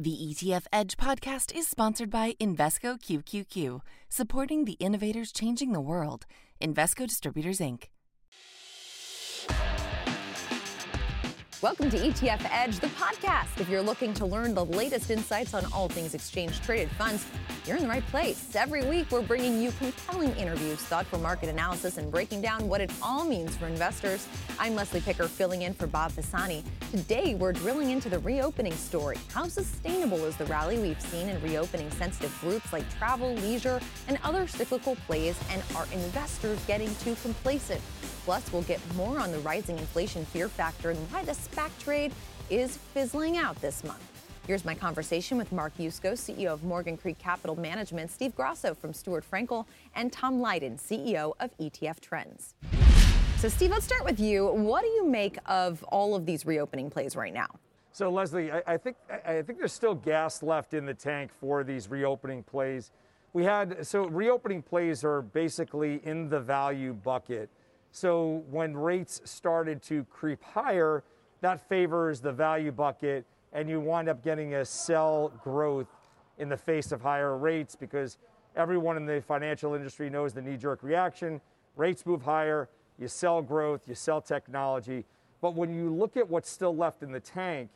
The ETF Edge podcast is sponsored by Invesco QQQ, supporting the innovators changing the world. Invesco Distributors, Inc. Welcome to ETF Edge, the podcast. If you're looking to learn the latest insights on all things exchange traded funds, you're in the right place. Every week, we're bringing you compelling interviews, thoughtful market analysis, and breaking down what it all means for investors. I'm Leslie Picker, filling in for Bob Pisani. Today, we're drilling into the reopening story. How sustainable is the rally we've seen in reopening sensitive groups like travel, leisure, and other cyclical plays? And are investors getting too complacent? Plus, we'll get more on the rising inflation fear factor and why the SPAC trade is fizzling out this month. Here's my conversation with Mark Yusko, CEO of Morgan Creek Capital Management, Steve Grasso from Stuart Frankel, and Tom Lydon, CEO of ETF Trends. So, Steve, let's start with you. What do you make of all of these reopening plays right now? So, Leslie, I, I think I think there's still gas left in the tank for these reopening plays. We had so reopening plays are basically in the value bucket. So when rates started to creep higher, that favors the value bucket, and you wind up getting a sell growth in the face of higher rates because everyone in the financial industry knows the knee jerk reaction. Rates move higher, you sell growth, you sell technology. But when you look at what's still left in the tank,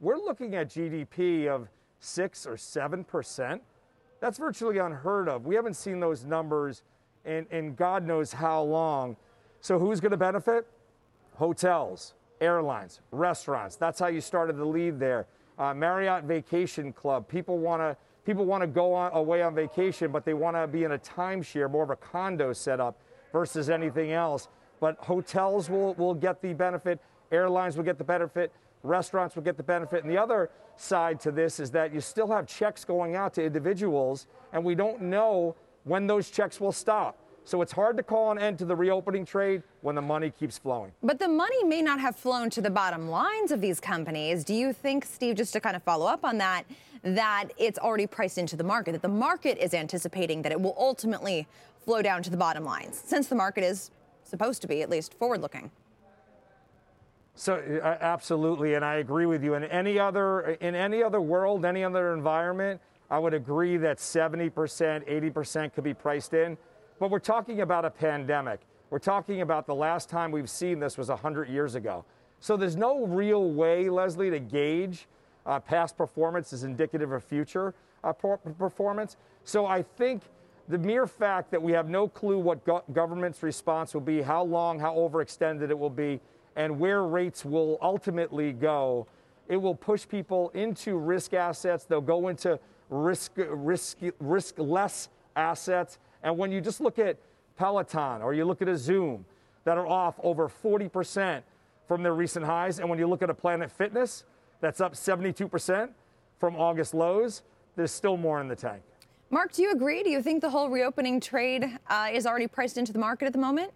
we're looking at GDP of six or seven percent. That's virtually unheard of. We haven't seen those numbers in, in God knows how long. So who's going to benefit? Hotels, airlines, restaurants. That's how you started the lead there. Uh, Marriott Vacation Club. People want to people want to go on, away on vacation, but they want to be in a timeshare, more of a condo setup versus anything else. But hotels will, will get the benefit, airlines will get the benefit, restaurants will get the benefit. And the other side to this is that you still have checks going out to individuals, and we don't know when those checks will stop. So it's hard to call an end to the reopening trade when the money keeps flowing. But the money may not have flown to the bottom lines of these companies. Do you think, Steve, just to kind of follow up on that, that it's already priced into the market, that the market is anticipating that it will ultimately flow down to the bottom lines, since the market is supposed to be at least forward looking? So uh, absolutely, and I agree with you. In any other in any other world, any other environment, I would agree that 70%, 80% could be priced in. But we're talking about a pandemic. We're talking about the last time we've seen this was 100 years ago. So there's no real way, Leslie, to gauge uh, past performance is indicative of future uh, performance. So I think the mere fact that we have no clue what go- government's response will be, how long, how overextended it will be, and where rates will ultimately go, it will push people into risk assets. They'll go into risk, risk, risk less assets. And when you just look at Peloton or you look at a Zoom that are off over 40% from their recent highs, and when you look at a Planet Fitness that's up 72% from August lows, there's still more in the tank. Mark, do you agree? Do you think the whole reopening trade uh, is already priced into the market at the moment?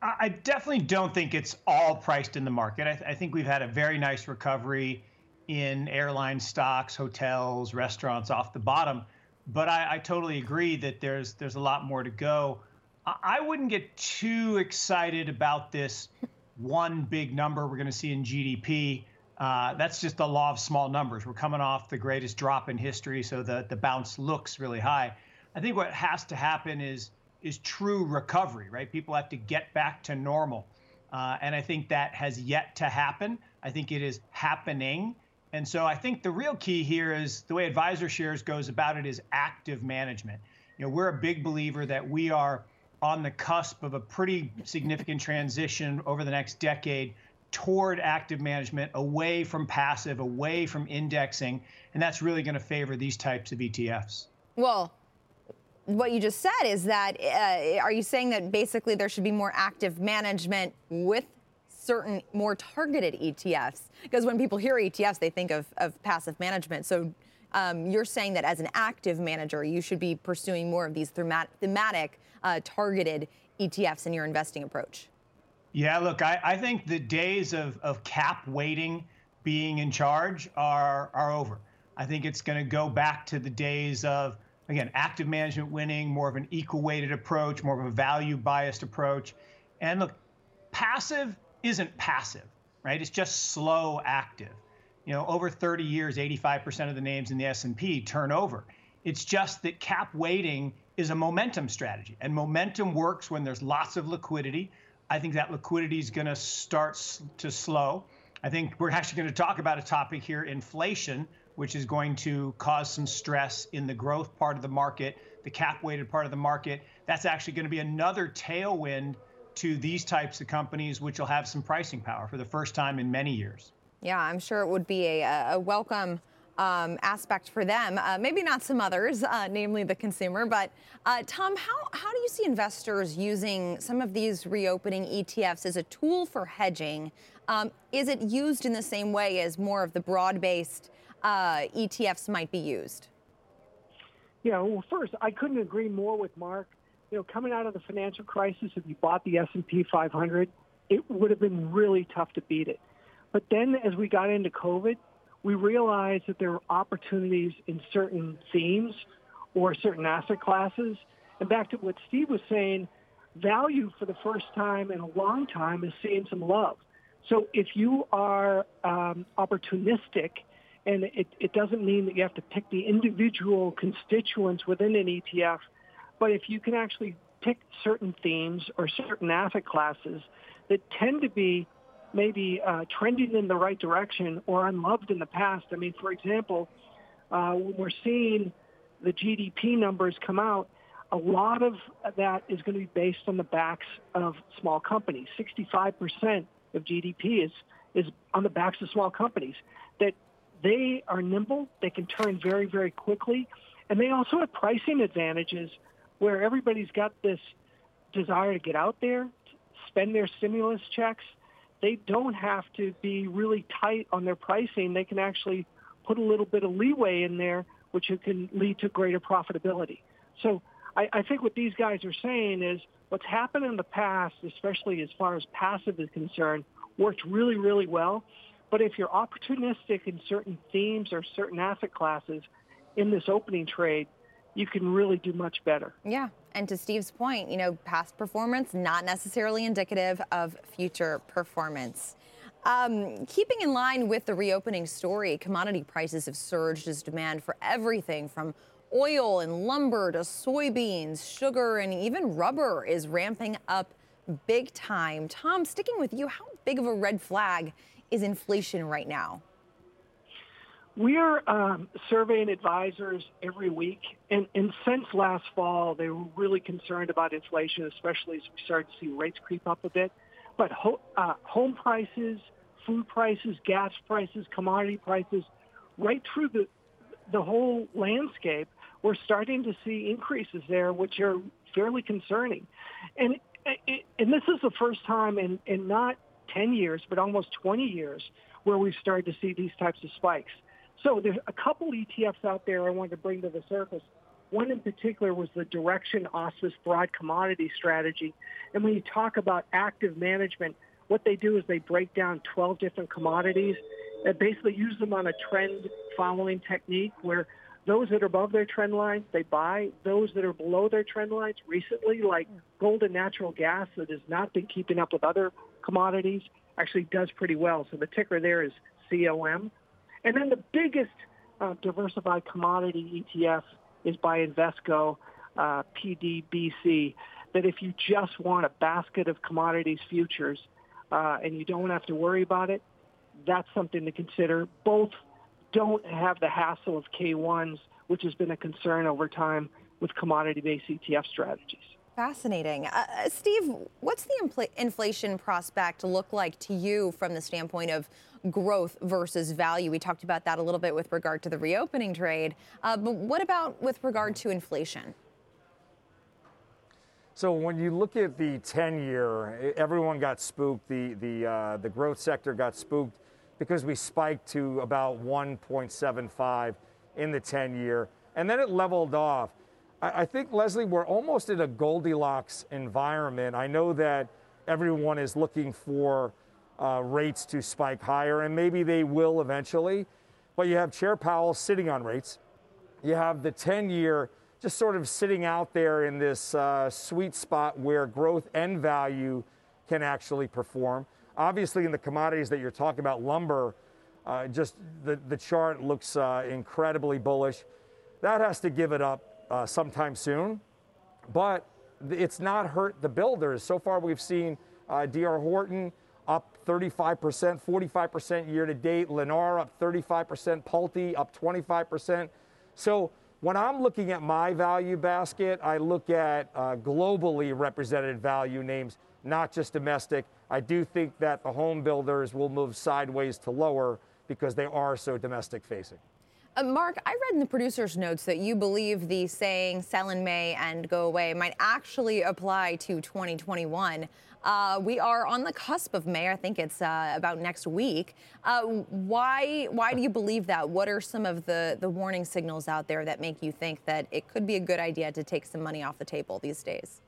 I definitely don't think it's all priced in the market. I, th- I think we've had a very nice recovery in airline stocks, hotels, restaurants off the bottom but I, I, totally agree that there's there's a lot more to go. I, I wouldn't get too excited about this one big number we're going to see in GDP. Uh, that's just the law of small numbers. We're coming off the greatest drop in history, so the the bounce looks really high. I think what has to happen is is true recovery, right? People have to get back to normal, uh, and I think that has yet to happen. I think it is happening. And so I think the real key here is the way AdvisorShares goes about it is active management. You know, we're a big believer that we are on the cusp of a pretty significant transition over the next decade toward active management, away from passive, away from indexing, and that's really going to favor these types of ETFs. Well, what you just said is that uh, are you saying that basically there should be more active management with certain more targeted ETFs? Because when people hear ETFs, they think of, of passive management. So um, you're saying that as an active manager, you should be pursuing more of these thematic, uh, targeted ETFs in your investing approach. Yeah, look, I, I think the days of, of cap weighting being in charge are, are over. I think it's going to go back to the days of, again, active management winning, more of an equal weighted approach, more of a value biased approach. And look, passive isn't passive, right? It's just slow active. you know, over 30 years, 85% of the names in the S&P turn over. It's just that cap weighting is a momentum strategy, and momentum works when there's lots of liquidity. I think that liquidity is going to start to slow. I think we're actually going to talk about a topic here inflation, which is going to cause some stress in the growth part of the market, the cap weighted part of the market. That's actually going to be another tailwind to these types of companies, which will have some pricing power for the first time in many years. Yeah, I'm sure it would be a, a welcome um, aspect for them. Uh, maybe not some others, uh, namely the consumer. But uh, Tom, how, how do you see investors using some of these reopening ETFs as a tool for hedging? Um, is it used in the same way as more of the broad-based uh, ETFs might be used? Yeah, well, first, I couldn't agree more with Mark. You know, coming out of the financial crisis, if you bought the S&P 500, it would have been really tough to beat it. But then as we got into COVID, we realized that there were opportunities in certain themes or certain asset classes. And back to what Steve was saying, value for the first time in a long time is seeing some love. So if you are um, opportunistic, and it, it doesn't mean that you have to pick the individual constituents within an ETF, but if you can actually pick certain themes or certain asset classes that tend to be maybe uh, trending in the right direction or unloved in the past. I mean, for example, uh, when we're seeing the GDP numbers come out, a lot of that is going to be based on the backs of small companies. 65% of GDP is, is on the backs of small companies. That they are nimble, they can turn very, very quickly, and they also have pricing advantages where everybody's got this desire to get out there, spend their stimulus checks, they don't have to be really tight on their pricing. They can actually put a little bit of leeway in there, which can lead to greater profitability. So I, I think what these guys are saying is what's happened in the past, especially as far as passive is concerned, worked really, really well. But if you're opportunistic in certain themes or certain asset classes in this opening trade, you can really do much better. Yeah. And to Steve's point, you know, past performance not necessarily indicative of future performance. Um, keeping in line with the reopening story, commodity prices have surged as demand for everything from oil and lumber to soybeans, sugar, and even rubber is ramping up big time. Tom, sticking with you, how big of a red flag is inflation right now? We're um, surveying advisors every week, and, and since last fall, they were really concerned about inflation, especially as we started to see rates creep up a bit. But ho- uh, home prices, food prices, gas prices, commodity prices, right through the the whole landscape, we're starting to see increases there, which are fairly concerning. And and this is the first time in, in not 10 years, but almost 20 years, where we've started to see these types of spikes. So there's a couple ETFs out there I wanted to bring to the surface. One in particular was the Direxion Auspice Broad Commodity Strategy. And when you talk about active management, what they do is they break down 12 different commodities and basically use them on a trend following technique where those that are above their trend lines, they buy. Those that are below their trend lines recently, like gold and natural gas that has not been keeping up with other commodities, actually does pretty well. So the ticker there is COM. And then the biggest uh, diversified commodity ETF is by Invesco, uh, PDBC, that if you just want a basket of commodities futures uh, and you don't have to worry about it, that's something to consider. Both don't have the hassle of K1s, which has been a concern over time with commodity-based ETF strategies. Fascinating. Uh, uh, Steve, what's the inflation prospect look like to you from the standpoint of growth versus value? We talked about that a little bit with regard to the reopening trade. Uh, but what about with regard to inflation? So when you look at the 10-year, everyone got spooked. The the uh, the growth sector got spooked because we spiked to about 1.75 in the 10-year, and then it leveled off. I, think, Leslie, we're almost in a Goldilocks environment. I know that everyone is looking for uh, rates to spike higher, and maybe they will eventually. But you have Chair Powell sitting on rates. You have the 10 year just sort of sitting out there in this uh, sweet spot where growth and value can actually perform. Obviously, in the commodities that you're talking about, lumber, Uh, just the, the chart looks uh, incredibly bullish. That has to give it up uh, sometime soon. But it's not hurt the builders. So far, we've seen uh, DR Horton up 35%, 45% year to date. Lennar up 35%, Pulte up 25%. So when I'm looking at my value basket, I look at uh, globally represented value names, not just domestic. I do think that the home builders will move sideways to lower because they are so domestic facing. Uh, Mark, I read in the producer's notes that you believe the saying sell in May and go away might actually apply to 2021. Uh, we are on the cusp of May. I think it's uh, about next week. Uh, why, why do you believe that? What are some of the, the warning signals out there that make you think that it could be a good idea to take some money off the table these days?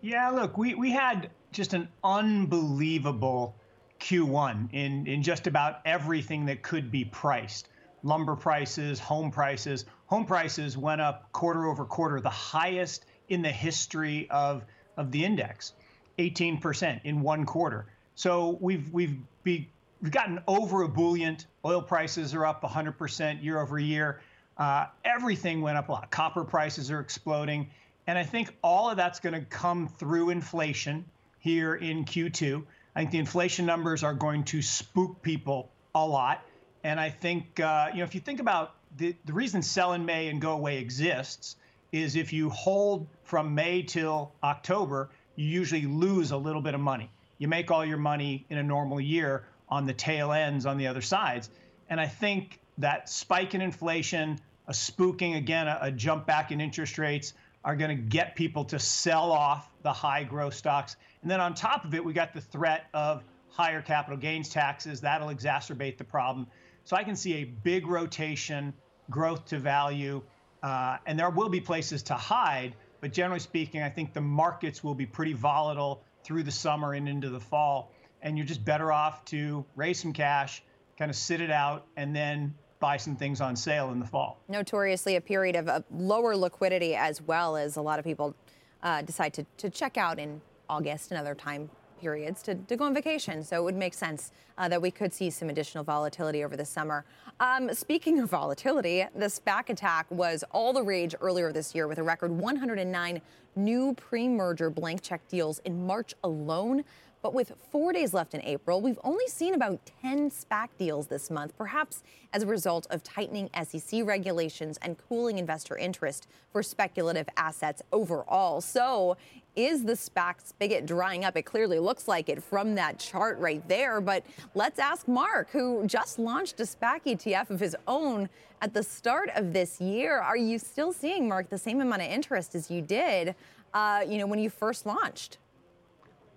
Yeah, look, we, we had just an unbelievable Q1 in, in just about everything that could be priced. Lumber prices, home prices. Home prices went up quarter over quarter, the highest in the history of, of the index, 18% in one quarter. So we've, we've, be, we've gotten over ebullient. Oil prices are up 100% year over year. Uh, everything went up a lot. Copper prices are exploding. And I think all of that's going to come through inflation here in Q2. I think the inflation numbers are going to spook people a lot. And I think, uh, you know, if you think about the, the reason sell in May and go away exists is if you hold from May till October, you usually lose a little bit of money. You make all your money in a normal year on the tail ends on the other sides. And I think that spike in inflation, a spooking, again, a, a jump back in interest rates are going to get people to sell off the high growth stocks. And then on top of it, we got the threat of higher capital gains taxes. That'll exacerbate the problem. So I can see a big rotation, growth to value, uh, and there will be places to hide. But generally speaking, I think the markets will be pretty volatile through the summer and into the fall. And you're just better off to raise some cash, kind of sit it out, and then buy some things on sale in the fall. Notoriously, a period of lower liquidity as well as a lot of people uh, decide to, to check out in August and other time periods to, to go on vacation. So it would make sense uh, that we could see some additional volatility over the summer. Um, speaking of volatility, the SPAC attack was all the rage earlier this year with a record 109 new pre merger blank check deals in March alone. But with four days left in April, we've only seen about 10 SPAC deals this month, perhaps as a result of tightening SEC regulations and cooling investor interest for speculative assets overall. So, is the SPAC spigot drying up? It clearly looks like it from that chart right there. But let's ask Mark, who just launched a SPAC ETF of his own at the start of this year. Are you still seeing, Mark, the same amount of interest as you did, uh, you know, when you first launched?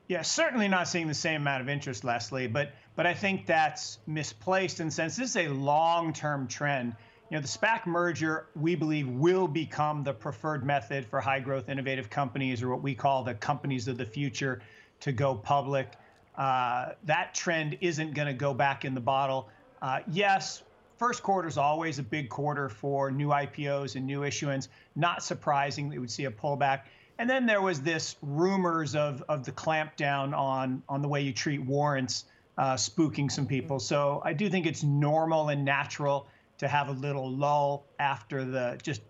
Yeah, certainly not seeing the same amount of interest, Leslie, but but I think that's misplaced in the sense this is a long-term trend. You know, the SPAC merger, we believe, will become the preferred method for high-growth, innovative companies, or what we call the companies of the future, to go public. Uh, that trend isn't going to go back in the bottle. Uh, yes, first quarter is always a big quarter for new IPOs and new issuance. Not surprising that we would see a pullback. And then there was this rumors of, of the clampdown on, on the way you treat warrants, uh, spooking some people. So I do think it's normal and natural to have a little lull after the just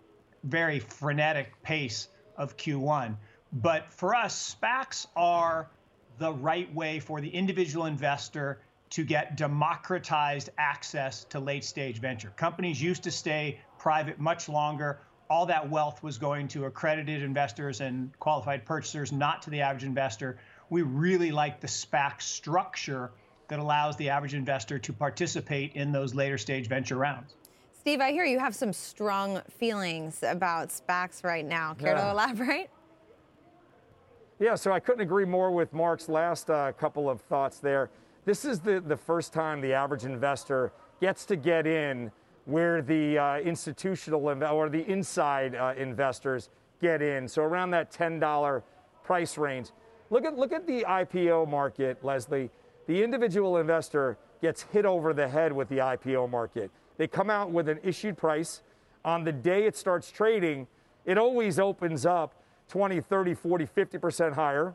very frenetic pace of Q1. But for us, SPACs are the right way for the individual investor to get democratized access to late stage venture. Companies used to stay private much longer all that wealth was going to accredited investors and qualified purchasers, not to the average investor. We really like the SPAC structure that allows the average investor to participate in those later stage venture rounds. Steve, I hear you have some strong feelings about SPACs right now. Care yeah. to elaborate? Yeah, so I couldn't agree more with Mark's last uh, couple of thoughts there. This is the, the first time the average investor gets to get in where the uh, institutional or the inside uh, investors get in. So around that $10 price range. Look at, look at the IPO market, Leslie. The individual investor gets hit over the head with the IPO market. They come out with an issued price. On the day it starts trading, it always opens up 20, 30, 40, 50% higher.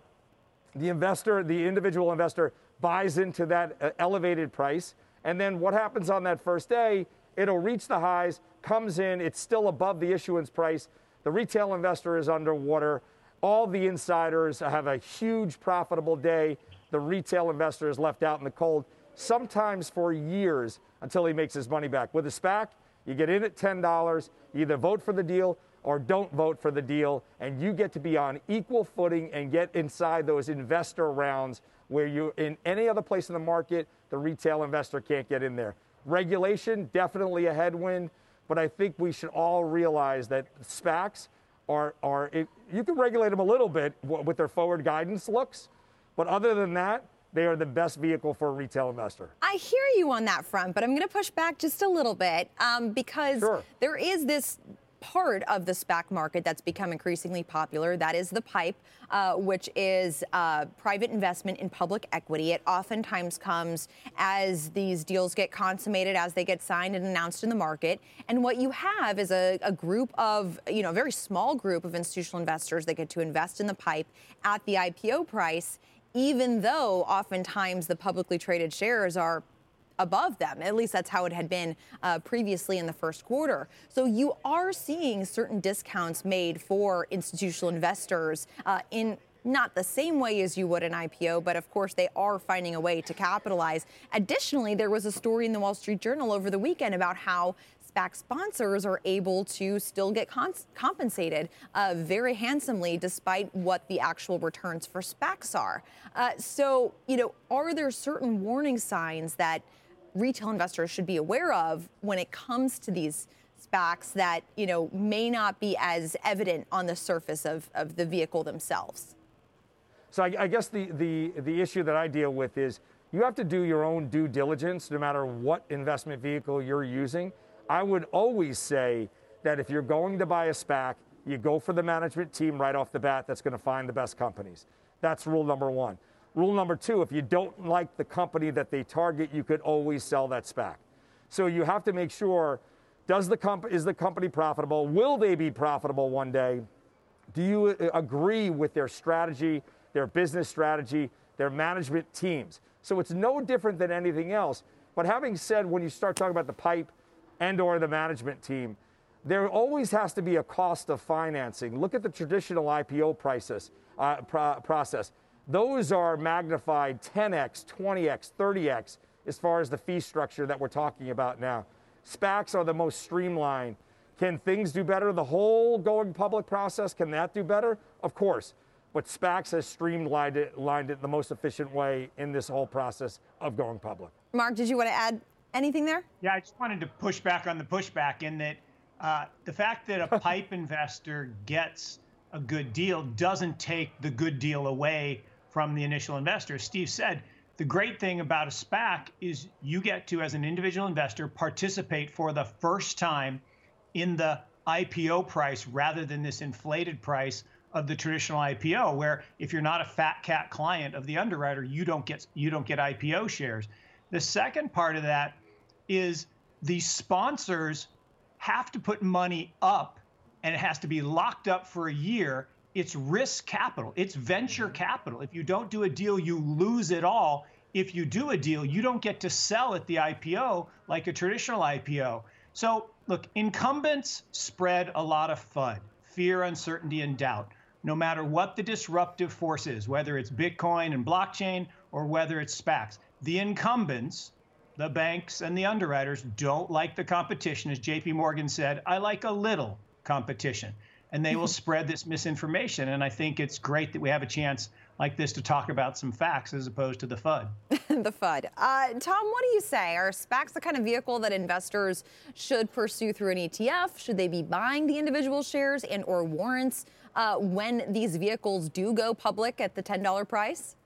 The investor, the individual investor, buys into that uh, elevated price And then what happens on that first day? It'll reach the highs, comes in, it's still above the issuance price. The retail investor is underwater. All the insiders have a huge profitable day. The retail investor is left out in the cold, sometimes for years until he makes his money back. With a SPAC, you get in at $10, you either vote for the deal or don't vote for the deal, and you get to be on equal footing and get inside those investor rounds where you're in any other place in the market, the retail investor can't get in there. Regulation, definitely a headwind, but I think we should all realize that SPACs are, are it, you can regulate them a little bit with their forward guidance looks, but other than that, they are the best vehicle for a retail investor. I hear you on that front, but I'm going to push back just a little bit um, because sure. there is this part of the SPAC market that's become increasingly popular. That is the PIPE, uh, which is uh, private investment in public equity. It oftentimes comes as these deals get consummated, as they get signed and announced in the market. And what you have is a, a group of, you know, a very small group of institutional investors that get to invest in the PIPE at the IPO price. Even though oftentimes the publicly traded shares are above them. At least that's how it had been uh, previously in the first quarter. So you are seeing certain discounts made for institutional investors uh, in not the same way as you would an IPO, but of course they are finding a way to capitalize. Additionally, there was a story in the Wall Street Journal over the weekend about how SPAC sponsors are able to still get compensated uh, very handsomely despite what the actual returns for SPACs are. Uh, so, you know, are there certain warning signs that retail investors should be aware of when it comes to these SPACs that you know may not be as evident on the surface of, of the vehicle themselves? So I, I guess the, the, the issue that I deal with is you have to do your own due diligence no matter what investment vehicle you're using. I would always say that if you're going to buy a SPAC, you go for the management team right off the bat that's going to find the best companies. That's rule number one. Rule number two, if you don't like the company that they target, you could always sell that SPAC. So you have to make sure, does the comp- is the company profitable? Will they be profitable one day? Do you uh, agree with their strategy, their business strategy, their management teams? So it's no different than anything else. But having said, when you start talking about the pipe and or the management team, there always has to be a cost of financing. Look at the traditional IPO prices, uh, pro- process those are magnified 10x, 20x, 30x as far as the fee structure that we're talking about now. SPACs are the most streamlined. Can things do better? The whole going public process, can that do better? Of course. But SPACs has streamlined it, lined it the most efficient way in this whole process of going public. Mark, did you want to add anything there? Yeah, I just wanted to push back on the pushback in that uh, the fact that a pipe investor gets a good deal doesn't take the good deal away from the initial investor. Steve said, the great thing about a SPAC is you get to, as an individual investor, participate for the first time in the IPO price rather than this inflated price of the traditional IPO, where if you're not a fat cat client of the underwriter, you don't get you don't get IPO shares. The second part of that is the sponsors have to put money up and it has to be locked up for a year it's risk capital, it's venture mm-hmm. capital. If you don't do a deal, you lose it all. If you do a deal, you don't get to sell at the IPO like a traditional IPO. So, look, incumbents spread a lot of FUD, fear, uncertainty, and doubt. No matter what the disruptive force is, whether it's Bitcoin and blockchain or whether it's SPACs, the incumbents, the banks and the underwriters don't like the competition. As JP Morgan said, I like a little competition and they will spread this misinformation. And I think it's great that we have a chance like this to talk about some facts as opposed to the FUD. the FUD. Uh, Tom, what do you say? Are SPACs the kind of vehicle that investors should pursue through an ETF? Should they be buying the individual shares and or warrants uh, when these vehicles do go public at the $10 price?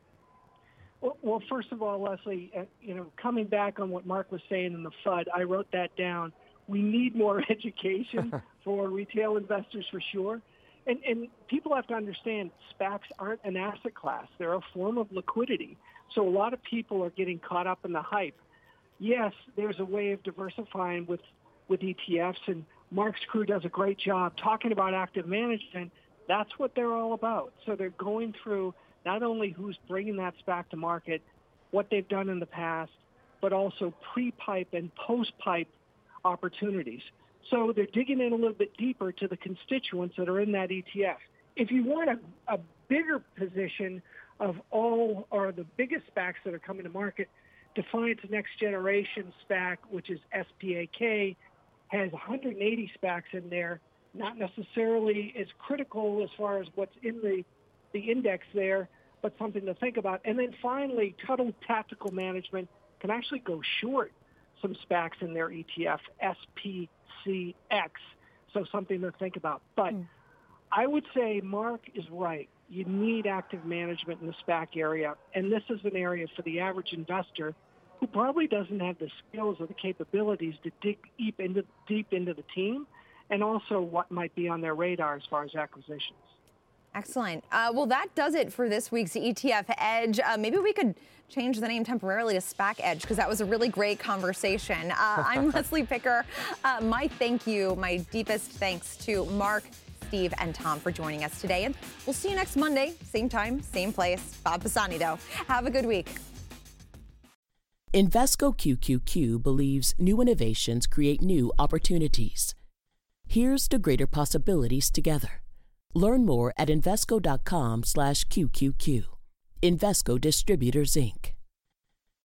Well, first of all, Leslie, uh, you know, coming back on what Mark was saying in the FUD, I wrote that down. We need more education for retail investors for sure. And, and people have to understand SPACs aren't an asset class. They're a form of liquidity. So a lot of people are getting caught up in the hype. Yes, there's a way of diversifying with, with ETFs, and Mark's crew does a great job talking about active management. That's what they're all about. So they're going through not only who's bringing that SPAC to market, what they've done in the past, but also pre-pipe and post-pipe opportunities. So they're digging in a little bit deeper to the constituents that are in that ETF. If you want a, a bigger position of all or the biggest SPACs that are coming to market, Defiance next generation SPAC, which is SPAK, has 180 SPACs in there. Not necessarily as critical as far as what's in the, the index there, but something to think about. And then finally, Tuttle Tactical Management can actually go short some SPACs in their ETF, SPCX. So something to think about. But mm. I would say Mark is right. You need active management in the SPAC area. And this is an area for the average investor who probably doesn't have the skills or the capabilities to dig deep into, deep into the team and also what might be on their radar as far as acquisitions. Excellent. Uh, well, that does it for this week's ETF Edge. Uh, maybe we could change the name temporarily to SPAC Edge because that was a really great conversation. Uh, I'm Leslie Picker. Uh, my thank you, my deepest thanks to Mark, Steve, and Tom for joining us today. And we'll see you next Monday, same time, same place. Bob Pisani, though. Have a good week. Invesco QQQ believes new innovations create new opportunities. Here's to greater possibilities together. Learn more at Invesco.com slash QQQ. Invesco Distributors, Inc.